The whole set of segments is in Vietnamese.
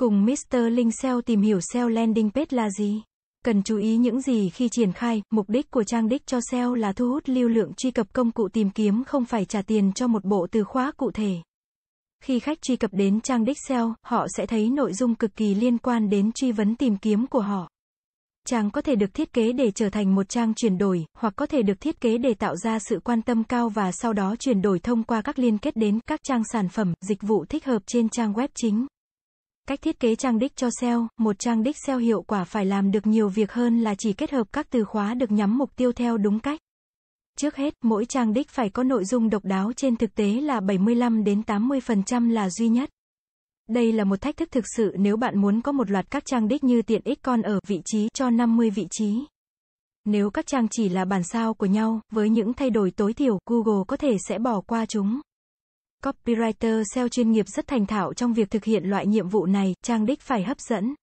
Cùng Mr. Linh SEO tìm hiểu SEO landing page là gì? Cần chú ý những gì khi triển khai, mục đích của trang đích cho SEO là thu hút lưu lượng truy cập công cụ tìm kiếm không phải trả tiền cho một bộ từ khóa cụ thể. Khi khách truy cập đến trang đích SEO, họ sẽ thấy nội dung cực kỳ liên quan đến truy vấn tìm kiếm của họ. Trang có thể được thiết kế để trở thành một trang chuyển đổi, hoặc có thể được thiết kế để tạo ra sự quan tâm cao và sau đó chuyển đổi thông qua các liên kết đến các trang sản phẩm, dịch vụ thích hợp trên trang web chính. Cách thiết kế trang đích cho SEO, một trang đích SEO hiệu quả phải làm được nhiều việc hơn là chỉ kết hợp các từ khóa được nhắm mục tiêu theo đúng cách. Trước hết, mỗi trang đích phải có nội dung độc đáo trên thực tế là 75 đến 80% là duy nhất. Đây là một thách thức thực sự nếu bạn muốn có một loạt các trang đích như tiện ích con ở vị trí cho 50 vị trí. Nếu các trang chỉ là bản sao của nhau, với những thay đổi tối thiểu, Google có thể sẽ bỏ qua chúng. Copywriter SEO chuyên nghiệp rất thành thạo trong việc thực hiện loại nhiệm vụ này, trang đích phải hấp dẫn.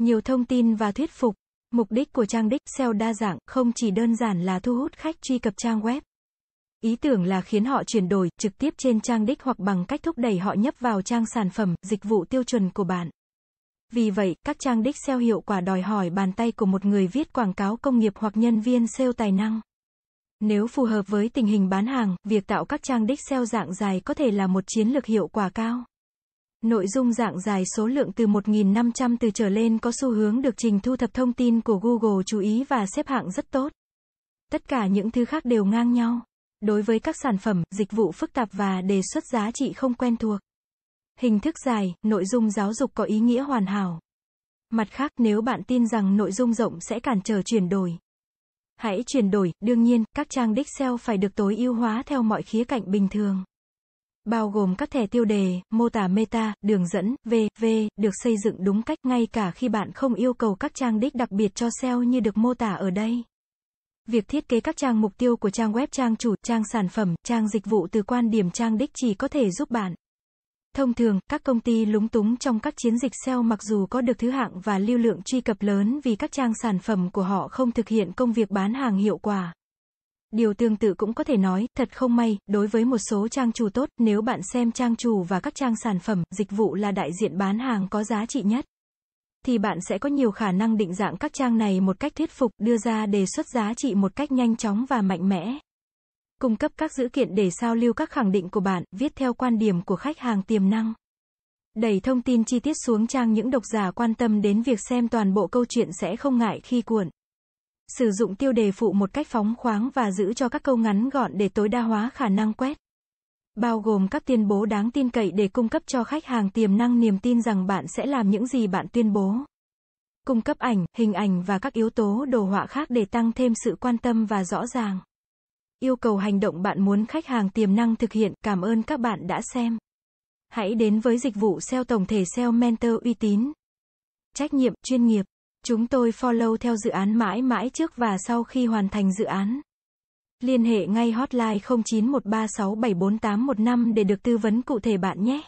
Nhiều thông tin và thuyết phục. Mục đích của trang đích SEO đa dạng, không chỉ đơn giản là thu hút khách truy cập trang web. Ý tưởng là khiến họ chuyển đổi trực tiếp trên trang đích hoặc bằng cách thúc đẩy họ nhấp vào trang sản phẩm, dịch vụ tiêu chuẩn của bạn. Vì vậy, các trang đích SEO hiệu quả đòi hỏi bàn tay của một người viết quảng cáo công nghiệp hoặc nhân viên SEO tài năng. Nếu phù hợp với tình hình bán hàng, việc tạo các trang đích SEO dạng dài có thể là một chiến lược hiệu quả cao. Nội dung dạng dài số lượng từ 1.500 từ trở lên có xu hướng được trình thu thập thông tin của Google chú ý và xếp hạng rất tốt. Tất cả những thứ khác đều ngang nhau. Đối với các sản phẩm, dịch vụ phức tạp và đề xuất giá trị không quen thuộc. Hình thức dài, nội dung giáo dục có ý nghĩa hoàn hảo. Mặt khác, nếu bạn tin rằng nội dung rộng sẽ cản trở chuyển đổi, hãy chuyển đổi, đương nhiên, các trang đích SEO phải được tối ưu hóa theo mọi khía cạnh bình thường. Bao gồm các thẻ tiêu đề, mô tả meta, đường dẫn, v.v. được xây dựng đúng cách ngay cả khi bạn không yêu cầu các trang đích đặc biệt cho SEO như được mô tả ở đây. Việc thiết kế các trang mục tiêu của trang web trang chủ, trang sản phẩm, trang dịch vụ từ quan điểm trang đích chỉ có thể giúp bạn. Thông thường, các công ty lúng túng trong các chiến dịch SEO mặc dù có được thứ hạng và lưu lượng truy cập lớn vì các trang sản phẩm của họ không thực hiện công việc bán hàng hiệu quả. Điều tương tự cũng có thể nói, thật không may, đối với một số trang chủ tốt, nếu bạn xem trang chủ và các trang sản phẩm, dịch vụ là đại diện bán hàng có giá trị nhất thì bạn sẽ có nhiều khả năng định dạng các trang này một cách thuyết phục, đưa ra đề xuất giá trị một cách nhanh chóng và mạnh mẽ. Cung cấp các dữ kiện để sao lưu các khẳng định của bạn, viết theo quan điểm của khách hàng tiềm năng. Đẩy thông tin chi tiết xuống trang những độc giả quan tâm đến việc xem toàn bộ câu chuyện sẽ không ngại khi cuộn. Sử dụng tiêu đề phụ một cách phóng khoáng và giữ cho các câu ngắn gọn để tối đa hóa khả năng quét bao gồm các tuyên bố đáng tin cậy để cung cấp cho khách hàng tiềm năng niềm tin rằng bạn sẽ làm những gì bạn tuyên bố. Cung cấp ảnh, hình ảnh và các yếu tố đồ họa khác để tăng thêm sự quan tâm và rõ ràng. Yêu cầu hành động bạn muốn khách hàng tiềm năng thực hiện, cảm ơn các bạn đã xem. Hãy đến với dịch vụ SEO tổng thể SEO Mentor uy tín. Trách nhiệm, chuyên nghiệp. Chúng tôi follow theo dự án mãi mãi trước và sau khi hoàn thành dự án. Liên hệ ngay hotline 0913674815 để được tư vấn cụ thể bạn nhé.